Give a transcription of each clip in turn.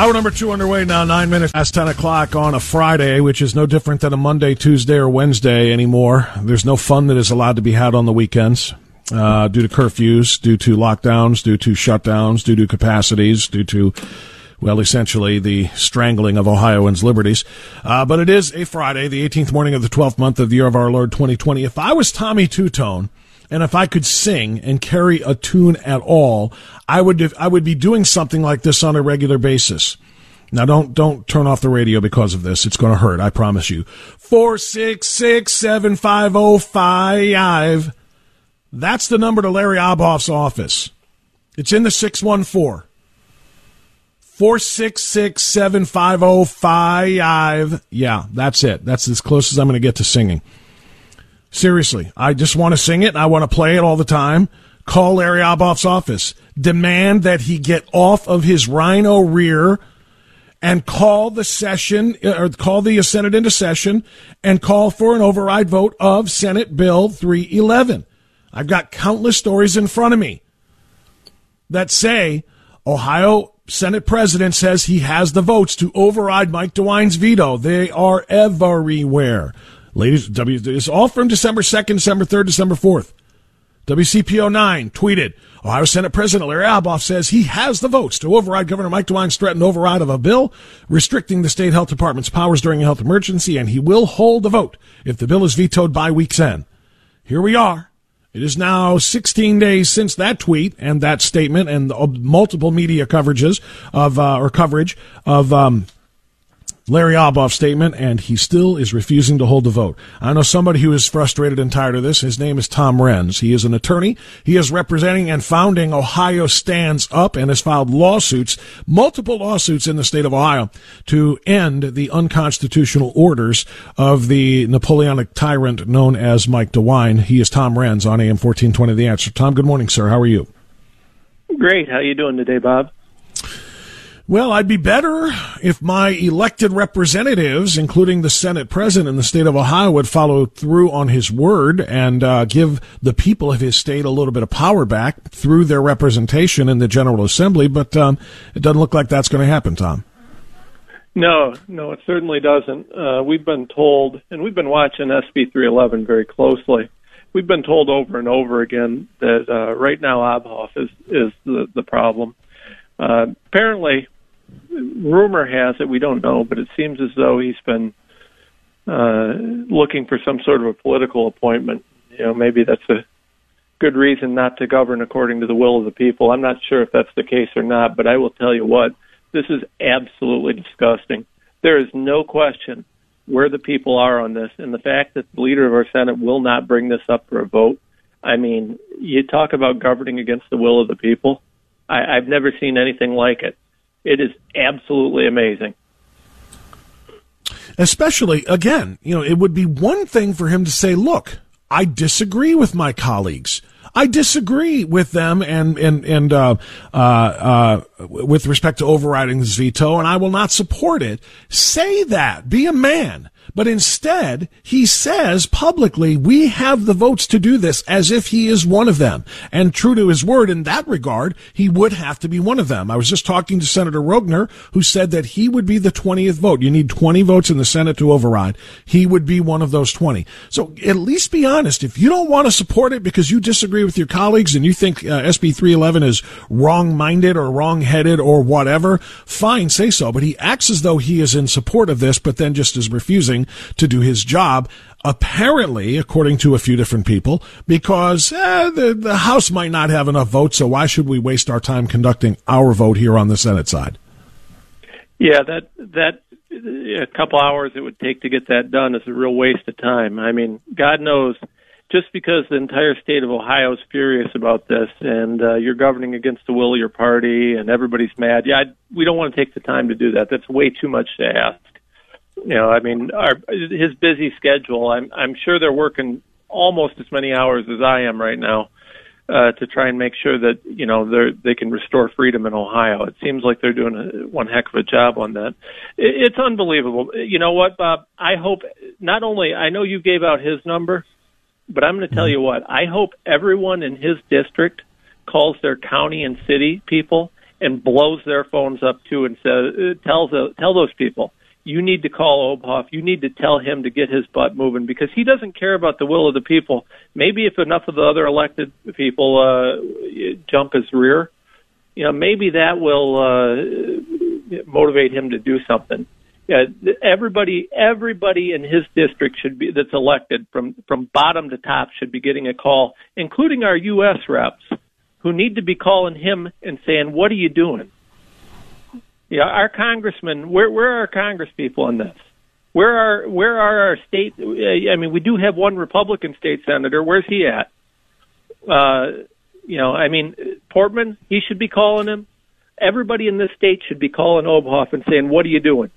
Hour number two underway now, nine minutes past 10 o'clock on a Friday, which is no different than a Monday, Tuesday, or Wednesday anymore. There's no fun that is allowed to be had on the weekends uh, due to curfews, due to lockdowns, due to shutdowns, due to capacities, due to, well, essentially the strangling of Ohioans' liberties. Uh, but it is a Friday, the 18th morning of the 12th month of the year of our Lord 2020. If I was Tommy Tutone, and if I could sing and carry a tune at all, I would I would be doing something like this on a regular basis. Now don't don't turn off the radio because of this. It's going to hurt. I promise you. Four six six seven five zero five. That's the number to Larry Obhof's office. It's in the six one four. Four six six seven five zero five. Yeah, that's it. That's as close as I'm going to get to singing. Seriously, I just want to sing it. I want to play it all the time. Call Larry Obhof's office. Demand that he get off of his rhino rear and call the session uh, or call the Senate into session and call for an override vote of Senate Bill 311. I've got countless stories in front of me that say Ohio Senate president says he has the votes to override Mike DeWine's veto. They are everywhere. Ladies, W, it's all from December 2nd, December 3rd, December 4th. WCPO 9 tweeted, Ohio Senate President Larry Obhof says he has the votes to override Governor Mike DeWine's threatened override of a bill restricting the state health department's powers during a health emergency, and he will hold the vote if the bill is vetoed by week's end. Here we are. It is now 16 days since that tweet and that statement and multiple media coverages of, uh, or coverage of, um, Larry Obhof's statement, and he still is refusing to hold the vote. I know somebody who is frustrated and tired of this. His name is Tom Renz. He is an attorney. He is representing and founding Ohio Stands Up and has filed lawsuits, multiple lawsuits in the state of Ohio to end the unconstitutional orders of the Napoleonic tyrant known as Mike DeWine. He is Tom Renz on AM 1420 The Answer. Tom, good morning, sir. How are you? Great. How are you doing today, Bob? Well, I'd be better if my elected representatives, including the Senate president in the state of Ohio, would follow through on his word and uh, give the people of his state a little bit of power back through their representation in the General Assembly. But um, it doesn't look like that's going to happen, Tom. No, no, it certainly doesn't. Uh, we've been told, and we've been watching SB 311 very closely. We've been told over and over again that uh, right now Obhof is is the the problem. Uh, apparently, rumor has it, we don't know, but it seems as though he's been uh, looking for some sort of a political appointment. You know, maybe that's a good reason not to govern according to the will of the people. I'm not sure if that's the case or not, but I will tell you what, this is absolutely disgusting. There is no question where the people are on this, and the fact that the leader of our Senate will not bring this up for a vote. I mean, you talk about governing against the will of the people. I, I've never seen anything like it. It is absolutely amazing. Especially, again, you know, it would be one thing for him to say, look, I disagree with my colleagues. I disagree with them and and and uh, uh, uh, with respect to overriding this veto, and I will not support it. Say that. Be a man. But instead, he says publicly, we have the votes to do this as if he is one of them. And true to his word in that regard, he would have to be one of them. I was just talking to Senator Roegner, who said that he would be the 20th vote. You need 20 votes in the Senate to override. He would be one of those 20. So at least be honest. If you don't want to support it because you disagree with your colleagues and you think uh, SB 311 is wrong minded or wrong headed or whatever, fine, say so. But he acts as though he is in support of this, but then just is refusing to do his job. Apparently, according to a few different people, because eh, the, the House might not have enough votes, so why should we waste our time conducting our vote here on the Senate side? Yeah, that that a couple hours it would take to get that done is a real waste of time. I mean, God knows, just because the entire state of Ohio is furious about this, and uh, you're governing against the will of your party, and everybody's mad. Yeah, I, we don't want to take the time to do that. That's way too much to ask you know, I mean, our, his busy schedule. I'm I'm sure they're working almost as many hours as I am right now uh, to try and make sure that you know they they can restore freedom in Ohio. It seems like they're doing a, one heck of a job on that. It, it's unbelievable. You know what, Bob? I hope not only I know you gave out his number, but I'm going to tell you what. I hope everyone in his district calls their county and city people and blows their phones up too and says uh, tells uh, tell those people you need to call Obhof. You need to tell him to get his butt moving because he doesn't care about the will of the people. Maybe if enough of the other elected people uh, jump his rear, you know, maybe that will uh, motivate him to do something. Yeah, everybody, everybody in his district should be that's elected from from bottom to top should be getting a call, including our U.S. reps, who need to be calling him and saying, "What are you doing?" Yeah, our congressmen. Where where are our congresspeople on this? Where are where are our state? I mean, we do have one Republican state senator. Where's he at? Uh, you know, I mean, Portman. He should be calling him. Everybody in this state should be calling Obhof and saying, "What are you doing?"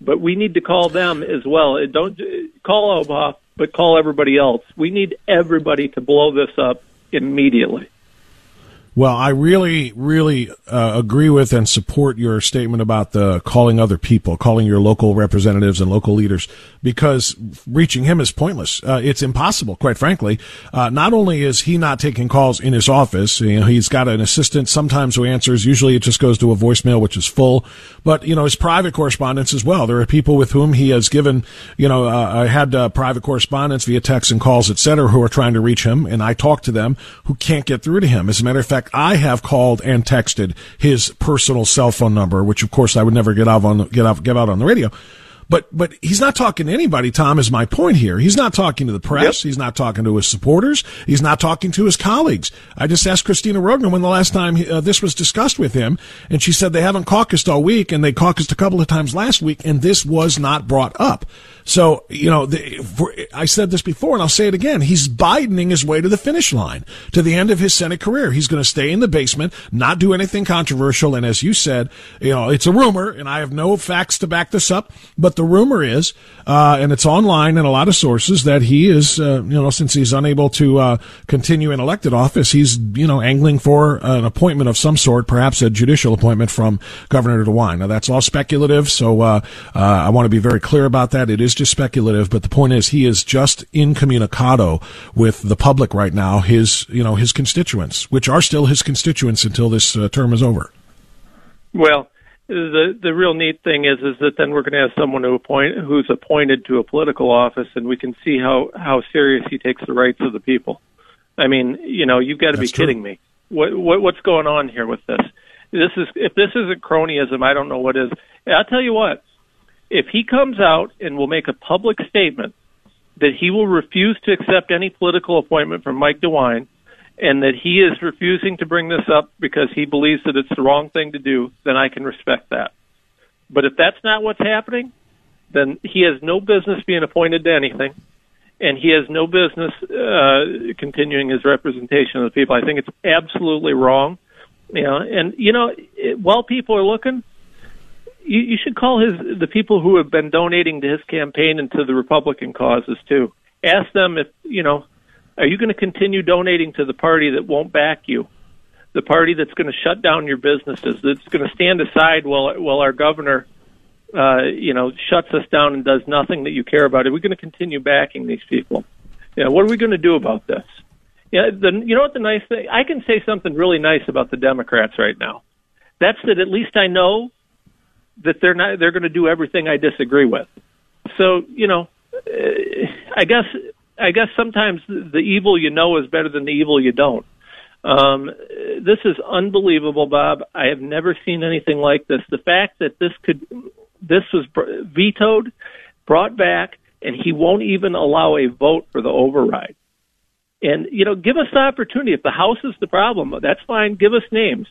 But we need to call them as well. Don't call Obhof, but call everybody else. We need everybody to blow this up immediately. Well, I really, really uh, agree with and support your statement about the calling other people, calling your local representatives and local leaders, because reaching him is pointless. Uh, it's impossible, quite frankly. Uh, not only is he not taking calls in his office, you know, he's got an assistant sometimes who answers. Usually, it just goes to a voicemail, which is full. But you know, his private correspondence as well. There are people with whom he has given, you know, uh, I had uh, private correspondence via text and calls, etc., who are trying to reach him, and I talk to them who can't get through to him. As a matter of fact I have called and texted his personal cell phone number, which of course I would never get out on get out give out on the radio. But but he's not talking to anybody. Tom is my point here. He's not talking to the press. Yep. He's not talking to his supporters. He's not talking to his colleagues. I just asked Kristina Roegner when the last time he, uh, this was discussed with him, and she said they haven't caucused all week, and they caucused a couple of times last week, and this was not brought up. So, you know, the, for, I said this before and I'll say it again. He's Bidening his way to the finish line, to the end of his Senate career. He's going to stay in the basement, not do anything controversial. And as you said, you know, it's a rumor and I have no facts to back this up, but the rumor is, uh, and it's online in a lot of sources that he is, uh, you know, since he's unable to, uh, continue in elected office, he's, you know, angling for an appointment of some sort, perhaps a judicial appointment from Governor DeWine. Now that's all speculative. So, uh, uh, I want to be very clear about that. It is just speculative, but the point is he is just incommunicado with the public right now, his, you know, his constituents, which are still his constituents until this uh, term is over. Well, the the real neat thing is is that then we're going to have someone who appoint who's appointed to a political office, and we can see how how serious he takes the rights of the people. I mean, you know, you've got to That's be kidding true. me. What, what what's going on here with this? This is if this isn't cronyism, I don't know what is. I'll tell you what if he comes out and will make a public statement that he will refuse to accept any political appointment from Mike DeWine and that he is refusing to bring this up because he believes that it's the wrong thing to do, then I can respect that. But if that's not what's happening, then he has no business being appointed to anything, and he has no business uh, continuing his representation of the people. I think it's absolutely wrong. You know, and you know, it, while people are looking, you, you should call his the people who have been donating to his campaign and to the Republican causes too. Ask them if you know, are you going to continue donating to the party that won't back you, the party that's going to shut down your businesses, that's going to stand aside while while our governor uh, you know, shuts us down and does nothing that you care about, are we going to continue backing these people? Yeah, what are we going to do about this? Yeah, the, you know what the nice thing? I can say something really nice about the Democrats right now. That's that at least I know that they're not they're going to do everything I disagree with. So you know, uh, I guess I guess sometimes the evil you know is better than the evil you don't. Um, this is unbelievable, Bob. I have never seen anything like this. The fact that this could this was vetoed, brought back, and he won't even allow a vote for the override. And you know, give us the opportunity. If the House is the problem, that's fine. Give us names.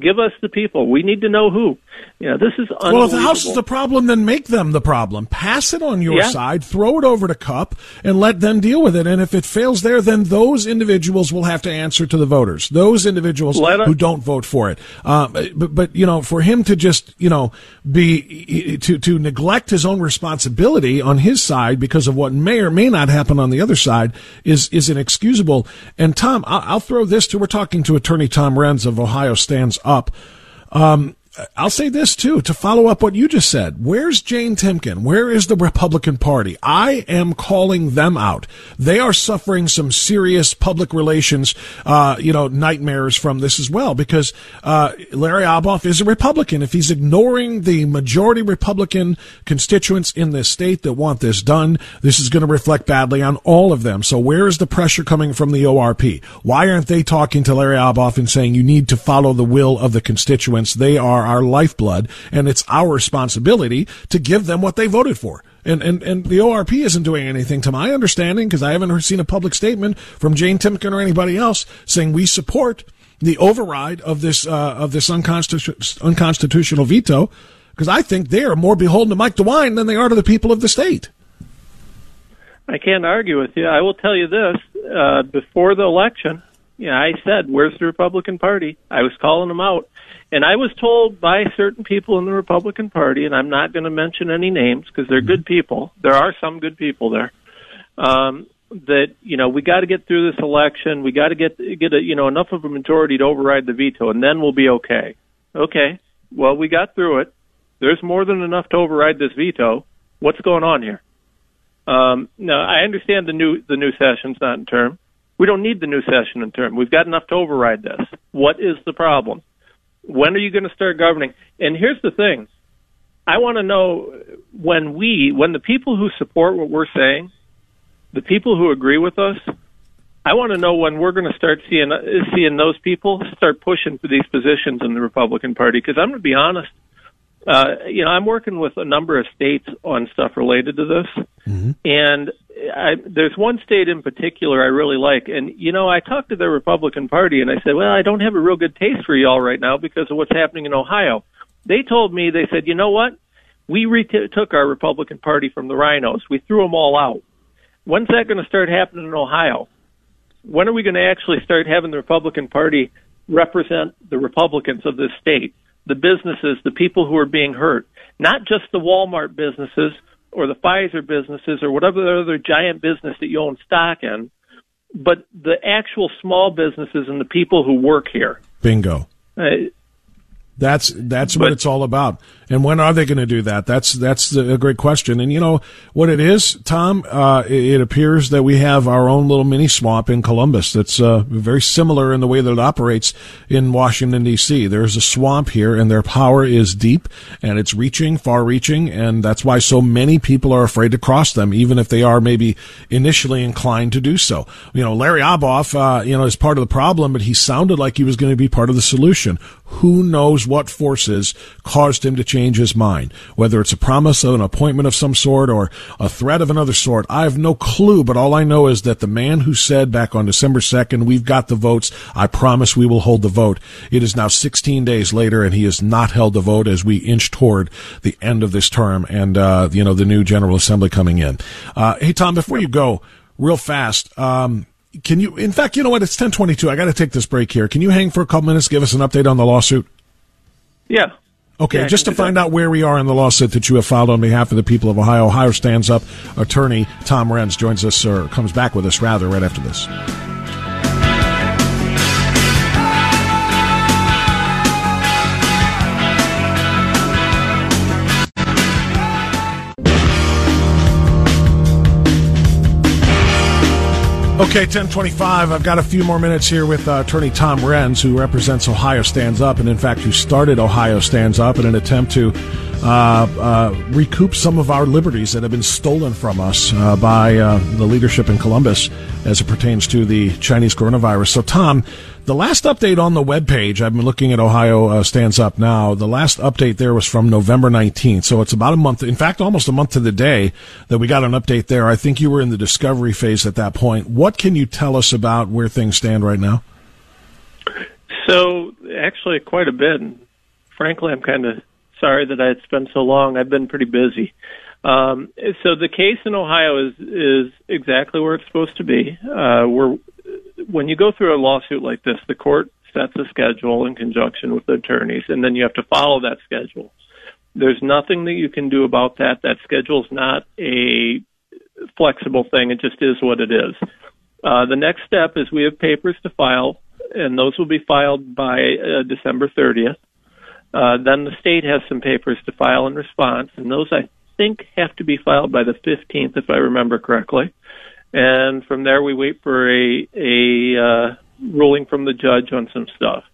Give us the people. We need to know who. You know, this is well. If the House is the problem, then make them the problem. Pass it on your yeah. side. Throw it over to Cupp and let them deal with it. And if it fails there, then those individuals will have to answer to the voters. Those individuals who don't vote for it. Uh, but, but you know, for him to just you know be to to neglect his own responsibility on his side because of what may or may not happen on the other side is is inexcusable. And Tom, I'll, I'll throw this to. We're talking to Attorney Tom Renz of Ohio Stands Up. Um, I'll say this too, to follow up what you just said. Where's Jane Timken? Where is the Republican Party? I am calling them out. They are suffering some serious public relations, uh, you know, nightmares from this as well, because, uh, Larry Obhof is a Republican. If he's ignoring the majority Republican constituents in this state that want this done, this is going to reflect badly on all of them. So where is the pressure coming from the ORP? Why aren't they talking to Larry Obhof and saying you need to follow the will of the constituents? They are are our lifeblood, and it's our responsibility to give them what they voted for. And, and, and the ORP isn't doing anything to my understanding because I haven't seen a public statement from Jane Timken or anybody else saying we support the override of this, uh, of this unconstitu- unconstitutional veto because I think they are more beholden to Mike DeWine than they are to the people of the state. I can't argue with you. I will tell you this: uh, before the election, yeah, I said, "Where's the Republican Party?" I was calling them out, and I was told by certain people in the Republican Party, and I'm not going to mention any names because they're good people. There are some good people there. Um, that you know we got to get through this election. We got to get get a, you know enough of a majority to override the veto, and then we'll be okay. Okay. Well, we got through it. There's more than enough to override this veto. What's going on here? Um, now I understand the new the new session's not in term. We don't need the new session in term. We've got enough to override this. What is the problem? When are you going to start governing? And here's the thing. I want to know when we, when the people who support what we're saying, the people who agree with us, I want to know when we're going to start seeing seeing those people start pushing for these positions in the Republican Party. Because I'm going to be honest, uh, you know, I'm working with a number of states on stuff related to this, mm-hmm. and I, there's one state in particular I really like, and you know, I talked to the Republican Party, and I said, well, I don't have a real good taste for y'all right now because of what's happening in Ohio. They told me, they said, you know what? We retook our Republican Party from the rhinos. We threw them all out. When's that going to start happening in Ohio? When are we going to actually start having the Republican Party represent the Republicans of this state? The businesses, the people who are being hurt, not just the Walmart businesses or the Pfizer businesses or whatever other giant business that you own stock in, but the actual small businesses and the people who work here. Bingo. Uh, that's that's but, what it's all about. And when are they going to do that? That's that's a great question. And you know what it is, Tom. Uh, it, appears that we have our own little mini swamp in Columbus. That's uh, very similar in the way that it operates in Washington D.C. There's a swamp here, and their power is deep and it's reaching, far-reaching, and that's why so many people are afraid to cross them, even if they are maybe initially inclined to do so. You know, Larry Obhof, uh, you know, is part of the problem, but he sounded like he was going to be part of the solution. Who knows what forces caused him to change his mind? Whether it's a promise of an appointment of some sort or a threat of another sort, I have no clue, but all I know is that the man who said back on December 2nd, we've got the votes, I promise we will hold the vote. It is now 16 days later and he has not held the vote as we inch toward the end of this term and, uh, you know, the new General Assembly coming in. Uh, hey, Tom, before you go, real fast, um, can you, in fact, you know what? It's 1022. I got to take this break here. Can you hang for a couple minutes, give us an update on the lawsuit? Yeah. Okay, yeah, just to find that. out where we are in the lawsuit that you have filed on behalf of the people of Ohio. Ohio stands up. Attorney Tom Renz joins us, or comes back with us rather, right after this. Okay, 1025. I've got a few more minutes here with uh, attorney Tom Renz, who represents Ohio Stands Up, and in fact, who started Ohio Stands Up in an attempt to uh, uh, recoup some of our liberties that have been stolen from us uh, by uh, the leadership in Columbus as it pertains to the Chinese coronavirus. So, Tom, the last update on the web page, I've been looking at Ohio uh, Stands Up now. The last update there was from November 19th. So it's about a month, in fact, almost a month to the day that we got an update there. I think you were in the discovery phase at that point. What can you tell us about where things stand right now? So, actually, quite a bit. Frankly, I'm kind of sorry that it's been so long. I've been pretty busy. Um, so the case in Ohio is is exactly where it's supposed to be. Uh, we're when you go through a lawsuit like this, the court sets a schedule in conjunction with the attorneys, and then you have to follow that schedule. There's nothing that you can do about that. That schedule is not a flexible thing. It just is what it is. Uh, the next step is we have papers to file, and those will be filed by uh, December 30th. Uh, then the state has some papers to file in response, and those I think have to be filed by the 15th, if I remember correctly. And from there, we wait for a a uh, ruling from the judge on some stuff,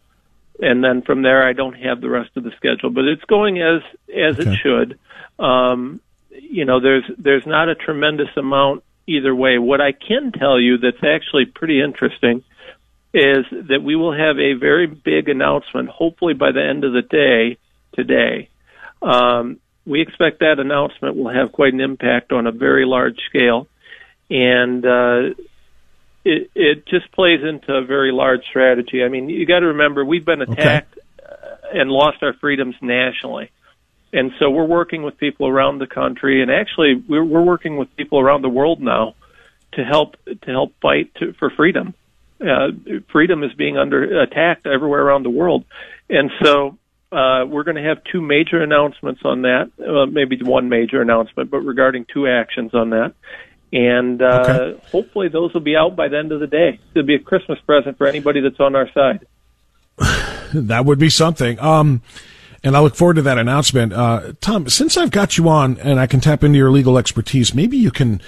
and then from there, I don't have the rest of the schedule, but it's going as as okay. it should. Um, you know, there's there's not a tremendous amount either way. What I can tell you that's actually pretty interesting is that we will have a very big announcement, hopefully by the end of the day today. Um, we expect that announcement will have quite an impact on a very large scale, and uh, it, it just plays into a very large strategy. I mean, you got to remember we've been attacked okay. and lost our freedoms nationally. And so we're working with people around the country, and actually we're, we're working with people around the world now to help to help fight to, for freedom uh, freedom is being under attacked everywhere around the world, and so uh, we're going to have two major announcements on that. Uh, maybe one major announcement, but regarding two actions on that. And uh, okay. hopefully those will be out by the end of the day. It'll be a Christmas present for anybody that's on our side. that would be something. Um, and I look forward to that announcement. Uh, Tom, since I've got you on and I can tap into your legal expertise, maybe you can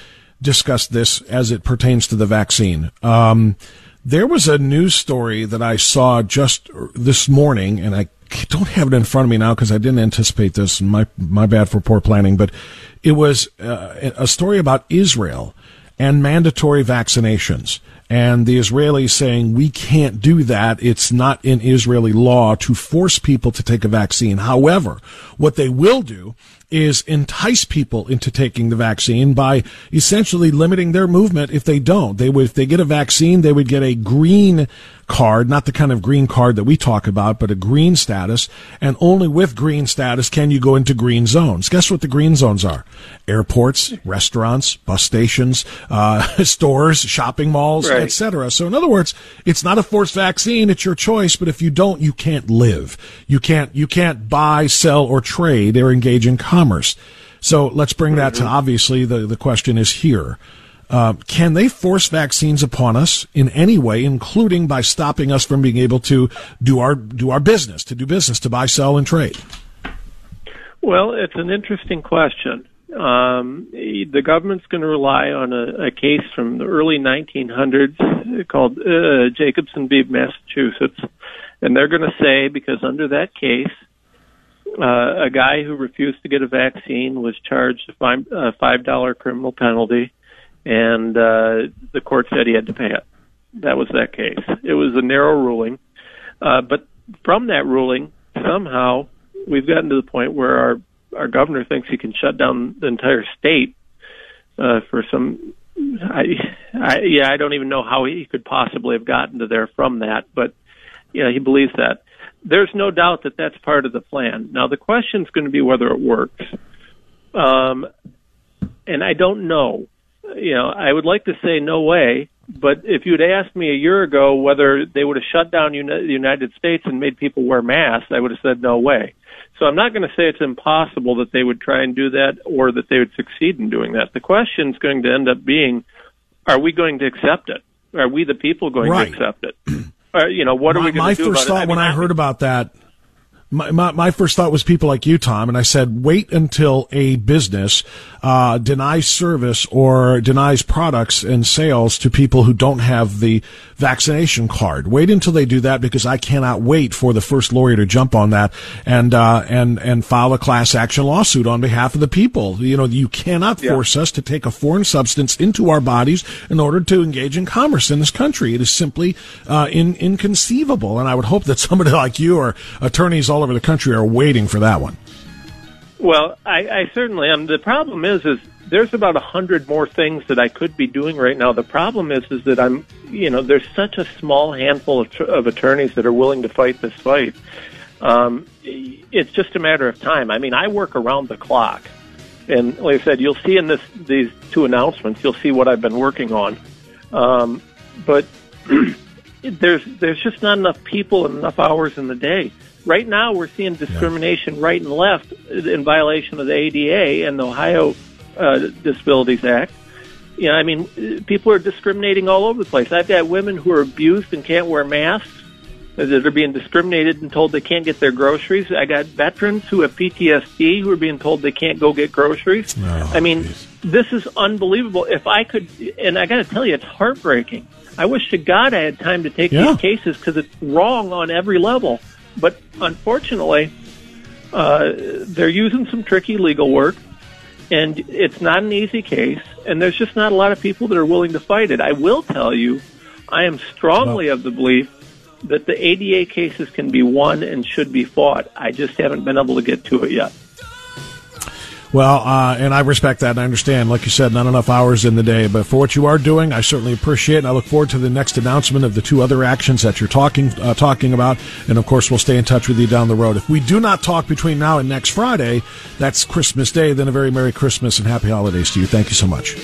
discuss this as it pertains to the vaccine. Um, there was a news story that I saw just this morning, and I don't have it in front of me now because I didn't anticipate this. My my bad for poor planning, but it was uh, a story about Israel and mandatory vaccinations. And the Israelis saying we can't do that. It's not in Israeli law to force people to take a vaccine. However, what they will do is entice people into taking the vaccine by essentially limiting their movement if they don't. They would, if they get a vaccine, they would get a green card, not the kind of green card that we talk about, but a green status. And only with green status can you go into green zones. Guess what the green zones are? Airports, restaurants, bus stations, uh, stores, shopping malls, right. etc. So in other words, it's not a forced vaccine. It's your choice. But if you don't, you can't live. You can't, you can't buy, sell, or trade or engage in commerce. So let's bring that to obviously the, the question is here. Uh, can they force vaccines upon us in any way, including by stopping us from being able to do our do our business, to do business, to buy, sell, and trade? Well, it's an interesting question. Um, the government's going to rely on a, a, case from the early 1900s called uh, Jacobson v. Massachusetts, and they're going to say because under that case, uh, a guy who refused to get a vaccine was charged a five, dollar criminal penalty and uh, the court said he had to pay it. That was that case. It was a narrow ruling, uh, but from that ruling, somehow we've gotten to the point where our our governor thinks he can shut down the entire state uh, for some. I, I, yeah, I don't even know how he could possibly have gotten to there from that, but yeah, he believes that. There's no doubt that that's part of the plan. Now the question is going to be whether it works, um, and I don't know you know, I would like to say no way, but if you'd asked me a year ago whether they would have shut down uni- the United States and made people wear masks, I would have said no way. So I'm not going to say it's impossible that they would try and do that or that they would succeed in doing that. The question is going to end up being, are we going to accept it? Are we the people going right. to accept it? or, you know, what are my, we going to do My first thought it? when I, mean, I heard about that my, my, my, first thought was people like you, Tom, and I said, wait until a business uh, denies service or denies products and sales to people who don't have the vaccination card. Wait until they do that because I cannot wait for the first lawyer to jump on that and uh, and and file a class action lawsuit on behalf of the people. You know, you cannot yeah. force us to take a foreign substance into our bodies in order to engage in commerce in this country. It is simply uh, in, inconceivable, and I would hope that somebody like you or attorneys all all over the country are waiting for that one. Well, I, I certainly am. The problem is, is there's about a hundred more things that I could be doing right now. The problem is, is that I'm, you know, there's such a small handful of, of attorneys that are willing to fight this fight. Um, it's just a matter of time. I mean, I work around the clock, and like I said, you'll see in this these two announcements, you'll see what I've been working on. Um, but there's there's just not enough people and enough hours in the day. Right now, we're seeing discrimination yeah. right and left in violation of the ADA and the Ohio uh, Disabilities Act. You know, I mean, people are discriminating all over the place. I've got women who are abused and can't wear masks that are being discriminated and told they can't get their groceries. I got veterans who have PTSD who are being told they can't go get groceries. Oh, I mean, geez. this is unbelievable. If I could, and I got to tell you, it's heartbreaking. I wish to God I had time to take yeah. these cases because it's wrong on every level. But unfortunately, uh, they're using some tricky legal work, and it's not an easy case. And there's just not a lot of people that are willing to fight it. I will tell you, I am strongly of the belief that the ADA cases can be won and should be fought. I just haven't been able to get to it yet. Well, uh, and I respect that and I understand. Like you said, not enough hours in the day. But for what you are doing, I certainly appreciate it. And I look forward to the next announcement of the two other actions that you're talking uh, talking about. And of course, we'll stay in touch with you down the road. If we do not talk between now and next Friday, that's Christmas Day. Then a very Merry Christmas and Happy Holidays to you. Thank you so much.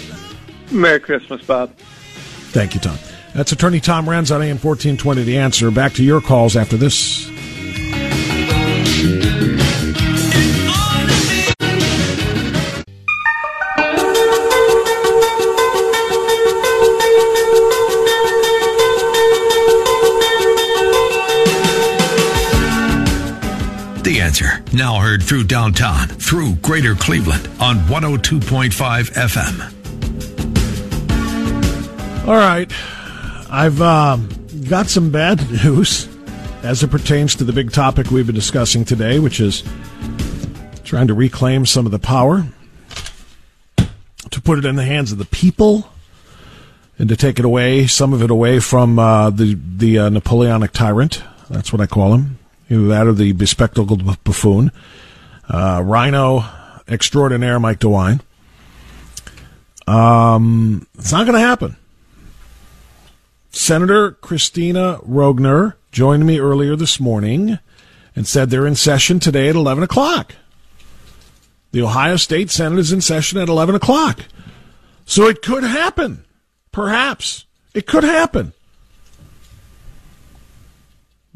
Merry Christmas, Bob. Thank you, Tom. That's Attorney Tom Renz on AM 1420. The answer. Back to your calls after this. Now heard through downtown, through greater Cleveland on 102.5 FM. All right. I've um, got some bad news as it pertains to the big topic we've been discussing today, which is trying to reclaim some of the power, to put it in the hands of the people, and to take it away, some of it away from uh, the the uh, Napoleonic tyrant. That's what I call him, that of the bespectacled buffoon, uh, Rhino extraordinaire Mike DeWine. Um, it's not going to happen. Senator Kristina Roegner joined me earlier this morning and said they're in session today at 11 o'clock. The Ohio State Senate is in session at 11 o'clock. So it could happen. Perhaps. It could happen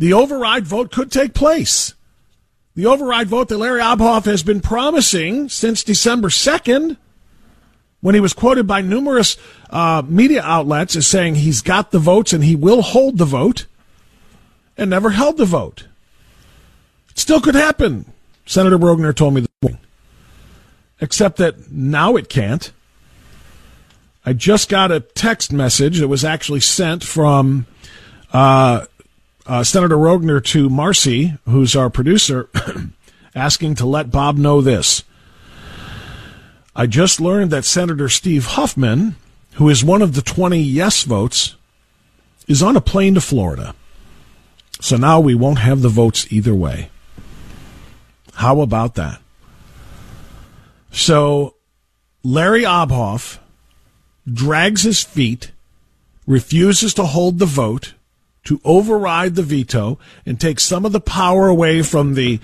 the override vote could take place. The override vote that Larry Obhof has been promising since December 2nd, when he was quoted by numerous uh, media outlets as saying he's got the votes and he will hold the vote, and never held the vote. It still could happen, Senator Roegner told me this morning. Except that now it can't. I just got a text message that was actually sent from uh, uh, Senator Roegner to Marcy, who's our producer, asking to let Bob know this. I just learned that Senator Steve Huffman, who is one of the 20 yes votes, is on a plane to Florida. So now we won't have the votes either way. How about that? So Larry Obhof drags his feet, refuses to hold the vote, to override the veto and take some of the power away from the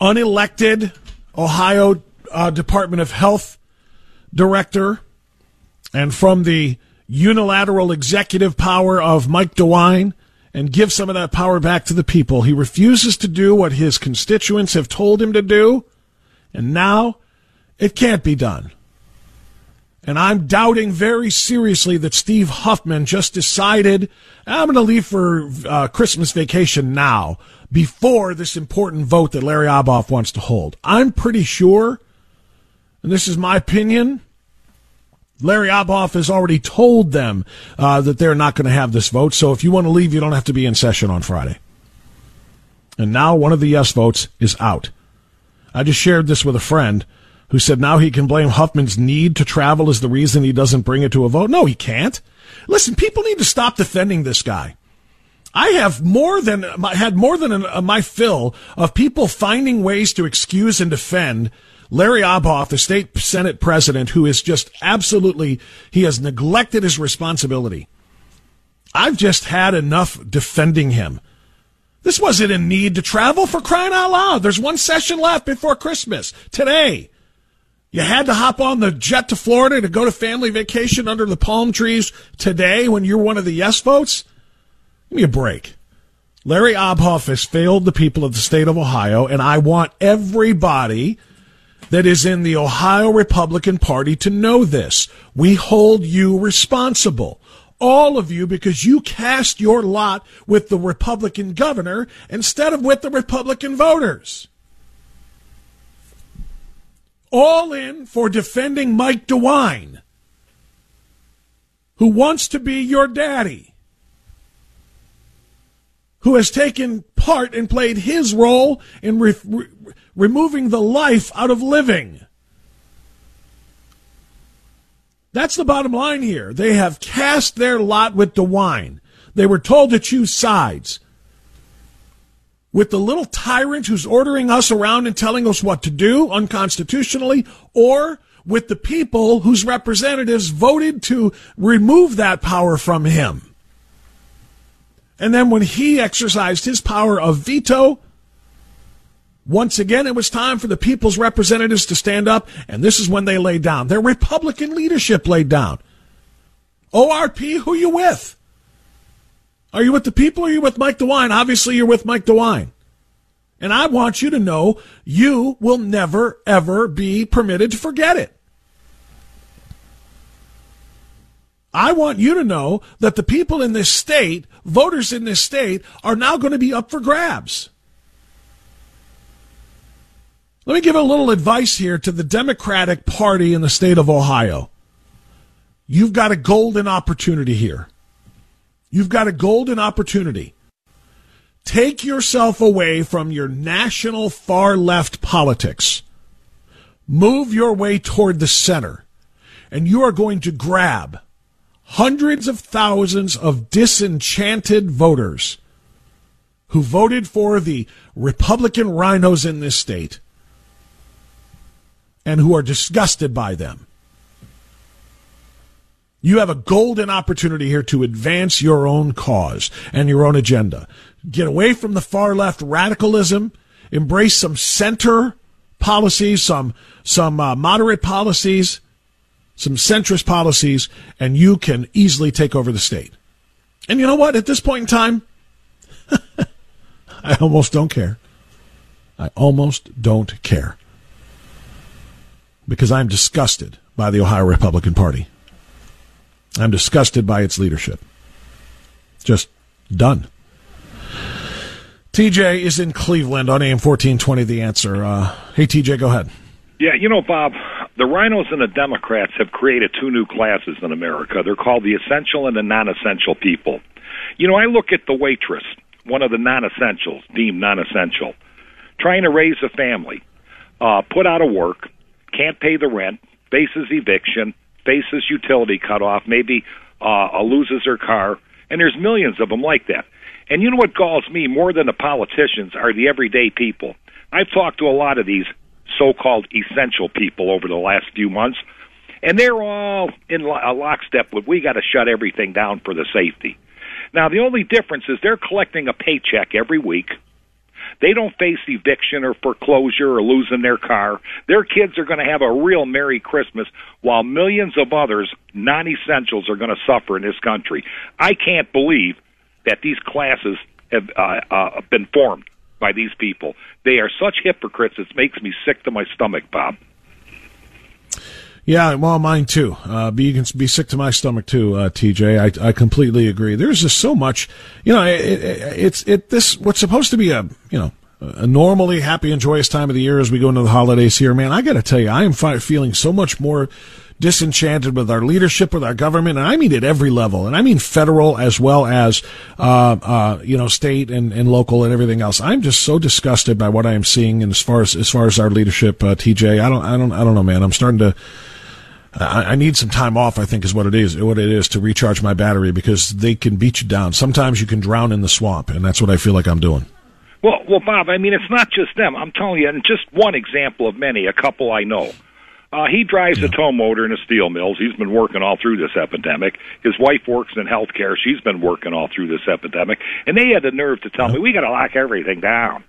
unelected Ohio uh, Department of Health director and from the unilateral executive power of Mike DeWine and give some of that power back to the people. He refuses to do what his constituents have told him to do, and now it can't be done. And I'm doubting very seriously that Steve Huffman just decided I'm going to leave for uh, Christmas vacation now before this important vote that Larry Obhof wants to hold. I'm pretty sure, and this is my opinion, Larry Obhof has already told them uh, that they're not going to have this vote. So if you want to leave, you don't have to be in session on Friday. And now one of the yes votes is out. I just shared this with a friend who said now he can blame Huffman's need to travel as the reason he doesn't bring it to a vote. No, he can't. Listen, people need to stop defending this guy. I have more than had more than uh, my fill of people finding ways to excuse and defend Larry Obhof, the state senate president, who is just absolutely he has neglected his responsibility. I've just had enough defending him. This wasn't a need to travel for crying out loud. There's one session left before Christmas today. You had to hop on the jet to Florida to go to family vacation under the palm trees today when you're one of the yes votes? Give me a break. Larry Obhof has failed the people of the state of Ohio, and I want everybody that is in the Ohio Republican Party to know this. We hold you responsible. All of you, because you cast your lot with the Republican governor instead of with the Republican voters. All in for defending Mike DeWine, who wants to be your daddy who has taken part and played his role in re- re- removing the life out of living. That's the bottom line here. They have cast their lot with DeWine. They were told to choose sides. With the little tyrant who's ordering us around and telling us what to do unconstitutionally, or with the people whose representatives voted to remove that power from him. And then when he exercised his power of veto, once again, it was time for the people's representatives to stand up, and this is when they laid down. Their Republican leadership laid down. ORP, who you with? Are you with the people or are you with Mike DeWine? Obviously, you're with Mike DeWine. And I want you to know you will never, ever be permitted to forget it. I want you to know that the people in this state, voters in this state, are now going to be up for grabs. Let me give a little advice here to the Democratic Party in the state of Ohio. You've got a golden opportunity here. You've got a golden opportunity. Take yourself away from your national far left politics. Move your way toward the center, and you are going to grab hundreds of thousands of disenchanted voters who voted for the Republican rhinos in this state and who are disgusted by them. You have a golden opportunity here to advance your own cause and your own agenda. Get away from the far left radicalism, embrace some center policies, some some uh, moderate policies, some centrist policies, and you can easily take over the state. And you know what? At this point in time, I almost don't care. I almost don't care. Because I'm disgusted by the Ohio Republican Party. I'm disgusted by its leadership. Just done. TJ is in Cleveland on AM 1420, the answer. Uh, hey, TJ, go ahead. Yeah, you know, Bob, the rhinos and the Democrats have created two new classes in America. They're called the essential and the non essential people. You know, I look at the waitress, one of the non essentials, deemed non essential, trying to raise a family, uh, put out of work, can't pay the rent, faces eviction, faces utility cutoff, maybe uh, loses her car, and there's millions of them like that. And you know what galls me more than the politicians are the everyday people. I've talked to a lot of these so-called essential people over the last few months, and they're all in a lockstep with we got to shut everything down for the safety. Now the only difference is they're collecting a paycheck every week. They don't face eviction or foreclosure or losing their car. Their kids are going to have a real Merry Christmas while millions of others, non essentials, are going to suffer in this country. I can't believe that these classes have uh, uh, been formed by these people. They are such hypocrites, it makes me sick to my stomach, Bob. Yeah, well, mine too. Uh, be, you can be sick to my stomach too, uh, TJ. I, I completely agree. There's just so much, you know, it, it, it's, it, this, what's supposed to be a, you know, a normally happy and joyous time of the year as we go into the holidays here, man. I got to tell you, I am feeling so much more disenchanted with our leadership, with our government, and I mean at every level, and I mean federal as well as uh, uh, you know state and, and local and everything else. I'm just so disgusted by what I am seeing, and as far as as far as our leadership, uh, TJ, I don't I don't I don't know, man. I'm starting to. I, need some time off. I think is what it is. What it is to recharge my battery because they can beat you down. Sometimes you can drown in the swamp, and that's what I feel like I'm doing. Well, well, Bob. I mean, it's not just them. I'm telling you, and just one example of many. A couple I know. Uh, he drives yeah. a tow motor in a steel mills. He's been working all through this epidemic. His wife works in healthcare. She's been working all through this epidemic. And they had the nerve to tell yeah. me, we got to lock everything down.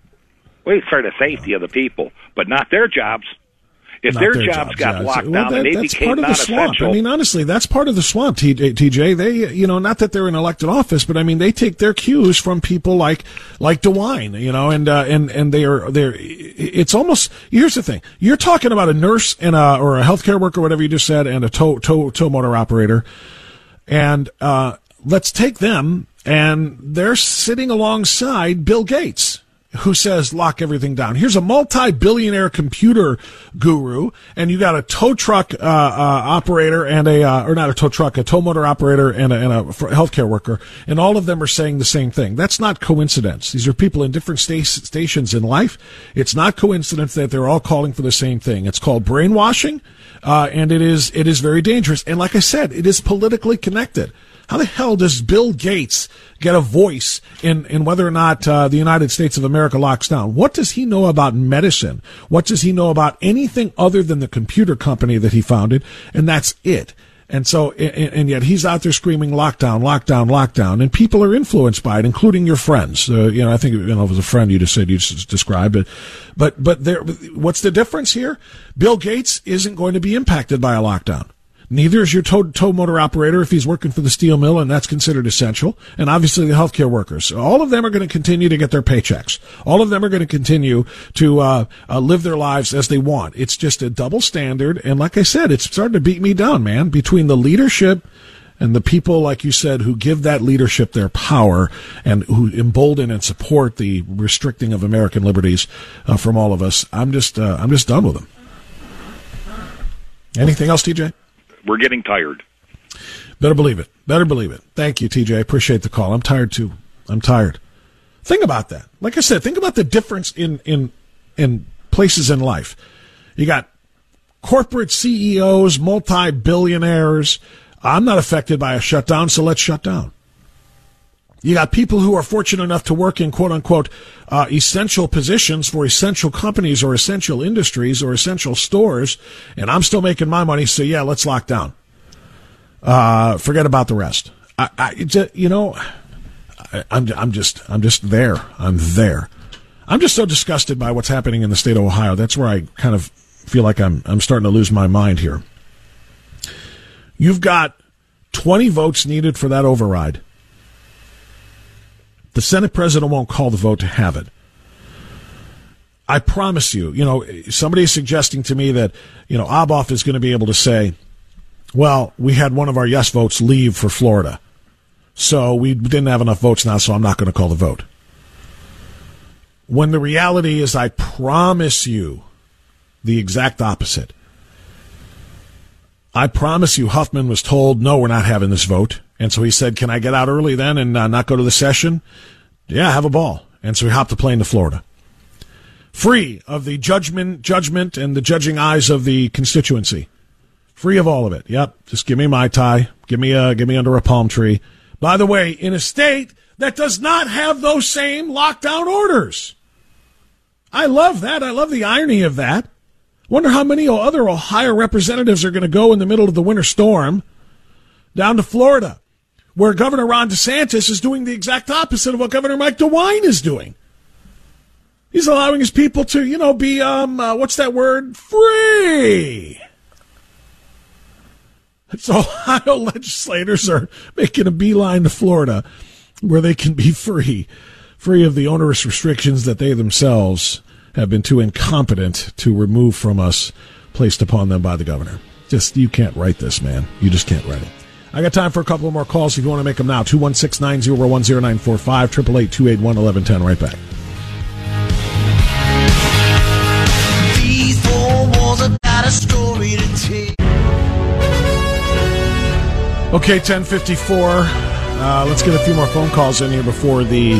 Wait for the safety of the people, but not their jobs. If their, their, jobs, jobs got yeah. locked well, down that, they became part of the swamp. I mean, honestly, that's part of the swamp, TJ. They, you know, not that they're in elected office, but I mean, they take their cues from people like like DeWine, you know, and uh, and and they are they're. It's almost here's the thing: you're talking about a nurse and a or a healthcare worker, whatever you just said, and a tow tow tow motor operator, and uh, let's take them, and they're sitting alongside Bill Gates who says lock everything down. Here's a multi-billionaire computer guru, and you got a tow truck uh, uh, operator and a uh, or not a tow truck, a tow motor operator and a, and a healthcare worker, and all of them are saying the same thing. That's not coincidence. These are people in different sta- stations in life. It's not coincidence that they're all calling for the same thing. It's called brainwashing, uh, and it is it is very dangerous. And like I said, it is politically connected. How the hell does Bill Gates get a voice in, in whether or not uh, the United States of America locks down? What does he know about medicine? What does he know about anything other than the computer company that he founded? And that's it. And so, and, yet he's out there screaming lockdown, lockdown, lockdown, and people are influenced by it, including your friends. Uh, you know, I think you know it was a friend you just said you just described it, but but there, what's the difference here? Bill Gates isn't going to be impacted by a lockdown. Neither is your tow, tow motor operator if he's working for the steel mill, and that's considered essential. And obviously the healthcare workers. All of them are going to continue to get their paychecks. All of them are going to continue to uh, uh, live their lives as they want. It's just a double standard. And like I said, it's starting to beat me down, man, between the leadership and the people, like you said, who give that leadership their power and who embolden and support the restricting of American liberties uh, from all of us. I'm just, uh, I'm just done with them. Anything else, TJ? We're getting tired. Better believe it. Better believe it. Thank you, TJ. I appreciate the call. I'm tired too. I'm tired. Think about that. Like I said, think about the difference in in in places in life. You got corporate CEOs, multi billionaires. I'm not affected by a shutdown, so let's shut down. You got people who are fortunate enough to work in quote unquote uh, essential positions for essential companies or essential industries or essential stores, and I'm still making my money. So yeah, let's lock down. Uh, forget about the rest. I, I you know, I, I'm I'm just I'm just there. I'm there. I'm just so disgusted by what's happening in the state of Ohio. That's where I kind of feel like I'm I'm starting to lose my mind here. You've got 20 votes needed for that override. The Senate president won't call the vote to have it. I promise you, you know, somebody is suggesting to me that, you know, Obhof is going to be able to say, well, we had one of our yes votes leave for Florida. So we didn't have enough votes now, so I'm not going to call the vote. When the reality is, I promise you the exact opposite. I promise you, Huffman was told, no, we're not having this vote. And so he said, Can I get out early then and uh, not go to the session? Yeah, have a ball. And so he hopped a plane to Florida. Free of the judgment, judgment and the judging eyes of the constituency. Free of all of it. Yep. Just give me my tie. Give me uh, give me under a palm tree. By the way, in a state that does not have those same lockdown orders. I love that. I love the irony of that. Wonder how many other Ohio representatives are going to go in the middle of the winter storm down to Florida where Governor Ron DeSantis is doing the exact opposite of what Governor Mike DeWine is doing. He's allowing his people to, you know, be, um, uh, what's that word? Free. So Ohio legislators are making a beeline to Florida where they can be free, free of the onerous restrictions that they themselves have been too incompetent to remove from us, placed upon them by the governor. Just you can't write this, man. You just can't write it. I got time for a couple more calls if you want to make them now. 216 901 0945 888 281 1110. Right back. These four walls have got a story to tell. Okay, 1054. Uh, let's get a few more phone calls in here before the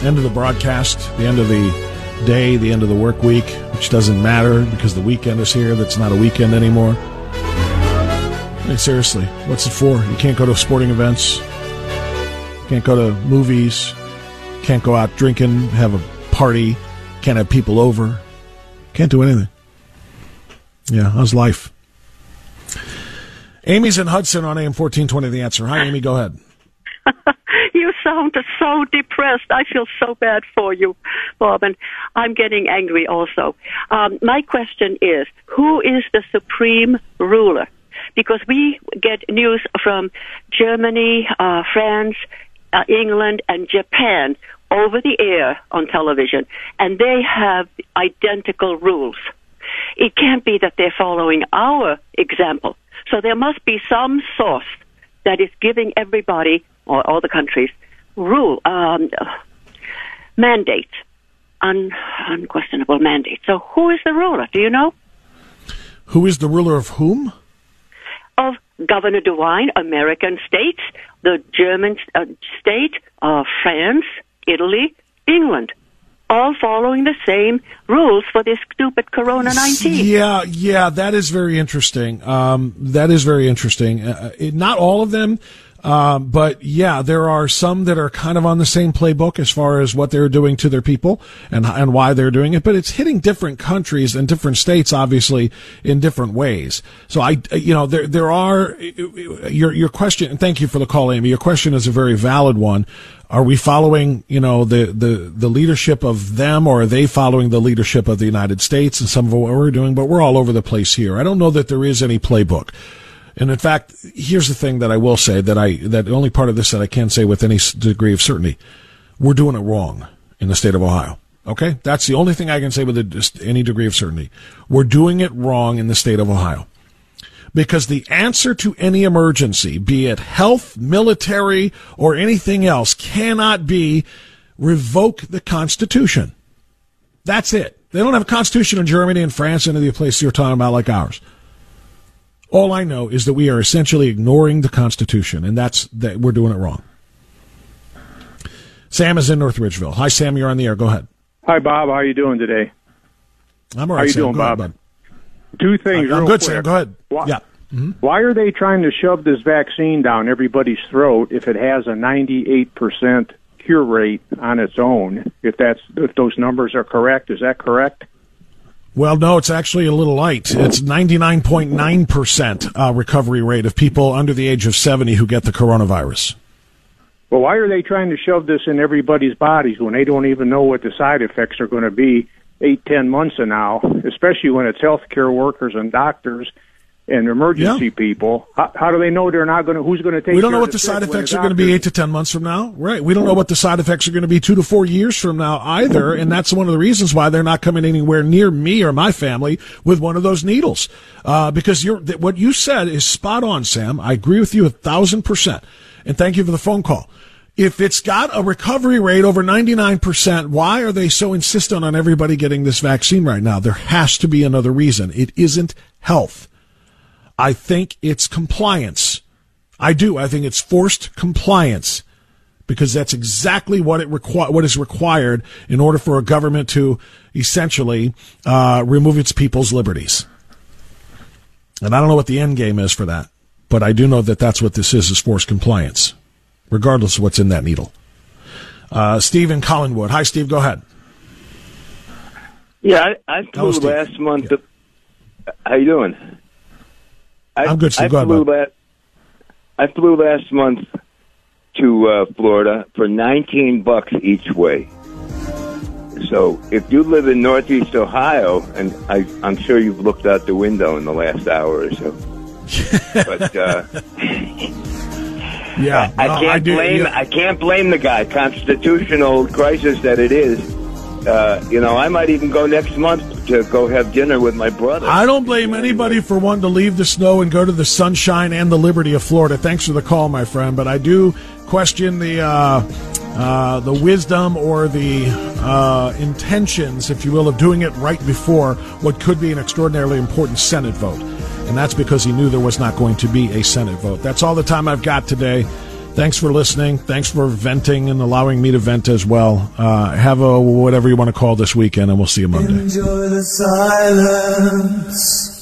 end of the broadcast, the end of the day, the end of the work week, which doesn't matter because the weekend is here. That's not a weekend anymore. Seriously, what's it for? You can't go to sporting events, can't go to movies, can't go out drinking, have a party, can't have people over, can't do anything. Yeah, how's life? Amy's in Hudson on AM 1420 The Answer. Hi, Amy, go ahead. You sound so depressed. I feel so bad for you, Bob, and I'm getting angry also. Um, my question is, who is the supreme ruler? Because we get news from Germany, uh, France, uh, England, and Japan over the air on television, and they have identical rules. It can't be that they're following our example. So there must be some source that is giving everybody or all the countries rule um, mandate, un, unquestionable mandate. So who is the ruler? Do you know? Who is the ruler of whom? Of Governor DeWine, American states, the German uh, state, uh, France, Italy, England, all following the same rules for this stupid Corona 19. Yeah, yeah, that is very interesting. Um, that is very interesting. Uh, it, not all of them, uh, but yeah, there are some that are kind of on the same playbook as far as what they're doing to their people and and why they're doing it. But it's hitting different countries and different states, obviously, in different ways. So I, you know, there there are your your question. And thank you for the call, Amy. Your question is a very valid one. Are we following, you know, the, the, the leadership of them or are they following the leadership of the United States and some of what we're doing? But we're all over the place here. I don't know that there is any playbook. And in fact, here's the thing that I will say that I, that the only part of this that I can say with any degree of certainty. We're doing it wrong in the state of Ohio. Okay? That's the only thing I can say with any degree of certainty. We're doing it wrong in the state of Ohio because the answer to any emergency, be it health, military, or anything else, cannot be revoke the Constitution. That's it. They don't have a constitution in Germany and France and the place you're talking about like ours. All I know is that we are essentially ignoring the Constitution, and that's that we're doing it wrong. Sam is in North Ridgeville. Hi, Sam. You're on the air. Go ahead. Hi, Bob. How are you doing today? I'm all right. How you Sam. doing, Bob? ahead, Two things. I'm real good, quick. Sam. Go ahead. Why, Yeah. Mm-hmm. Why are they trying to shove this vaccine down everybody's throat if it has a 98% cure rate on its own? If that's if those numbers are correct, is that correct? Well, no, it's actually a little light. It's 99.9% uh, recovery rate of people under the age of 70 who get the coronavirus. Well, why are they trying to shove this in everybody's bodies when they don't even know what the side effects are going to be eight, ten months from now? Especially when it's healthcare workers and doctors and emergency Yeah. people. How, how do they know they're not going to? Who's going to take? We don't know what the side effects are going to be eight to ten months from now. Right. We don't know what the side effects are going to be two to four years from now either. And that's one of the reasons why they're not coming anywhere near me or my family with one of those needles. Uh, because you're, th- what you said is spot on, Sam. I agree with you a thousand percent. And thank you for the phone call. If it's got a recovery rate over 99%, why are they so insistent on everybody getting this vaccine right now? There has to be another reason. It isn't health. I think it's compliance. I do. I think it's forced compliance because that's exactly what it what is required in order for a government to essentially uh, remove its people's liberties. And I don't know what the end game is for that, but I do know that that's what this is: is forced compliance, regardless of what's in that needle. Uh, Steve in Collinwood. Hi, Steve. Go ahead. Yeah, I, I flew Steve. last month. How you doing? I, I'm good, Steve. I Go flew bud. la- I flew last month to uh, Florida for 19 bucks each way. So if you live in Northeast Ohio, and I, I'm sure you've looked out the window in the last hour or so, but uh, Yeah, I no, can't do- blame yeah. I can't blame the guy. Constitutional crisis that it is. Uh, you know, I might even go next month to go have dinner with my brother. I don't blame anybody for wanting to leave the snow and go to the sunshine and the liberty of Florida. Thanks for the call, my friend. But I do question the uh, uh, the wisdom or the uh, intentions, if you will, of doing it right before what could be an extraordinarily important Senate vote. And that's because he knew there was not going to be a Senate vote. That's all the time I've got today. Thanks for listening. Thanks for venting and allowing me to vent as well. Uh, have a whatever you want to call this weekend, and we'll see you Monday. Enjoy the silence.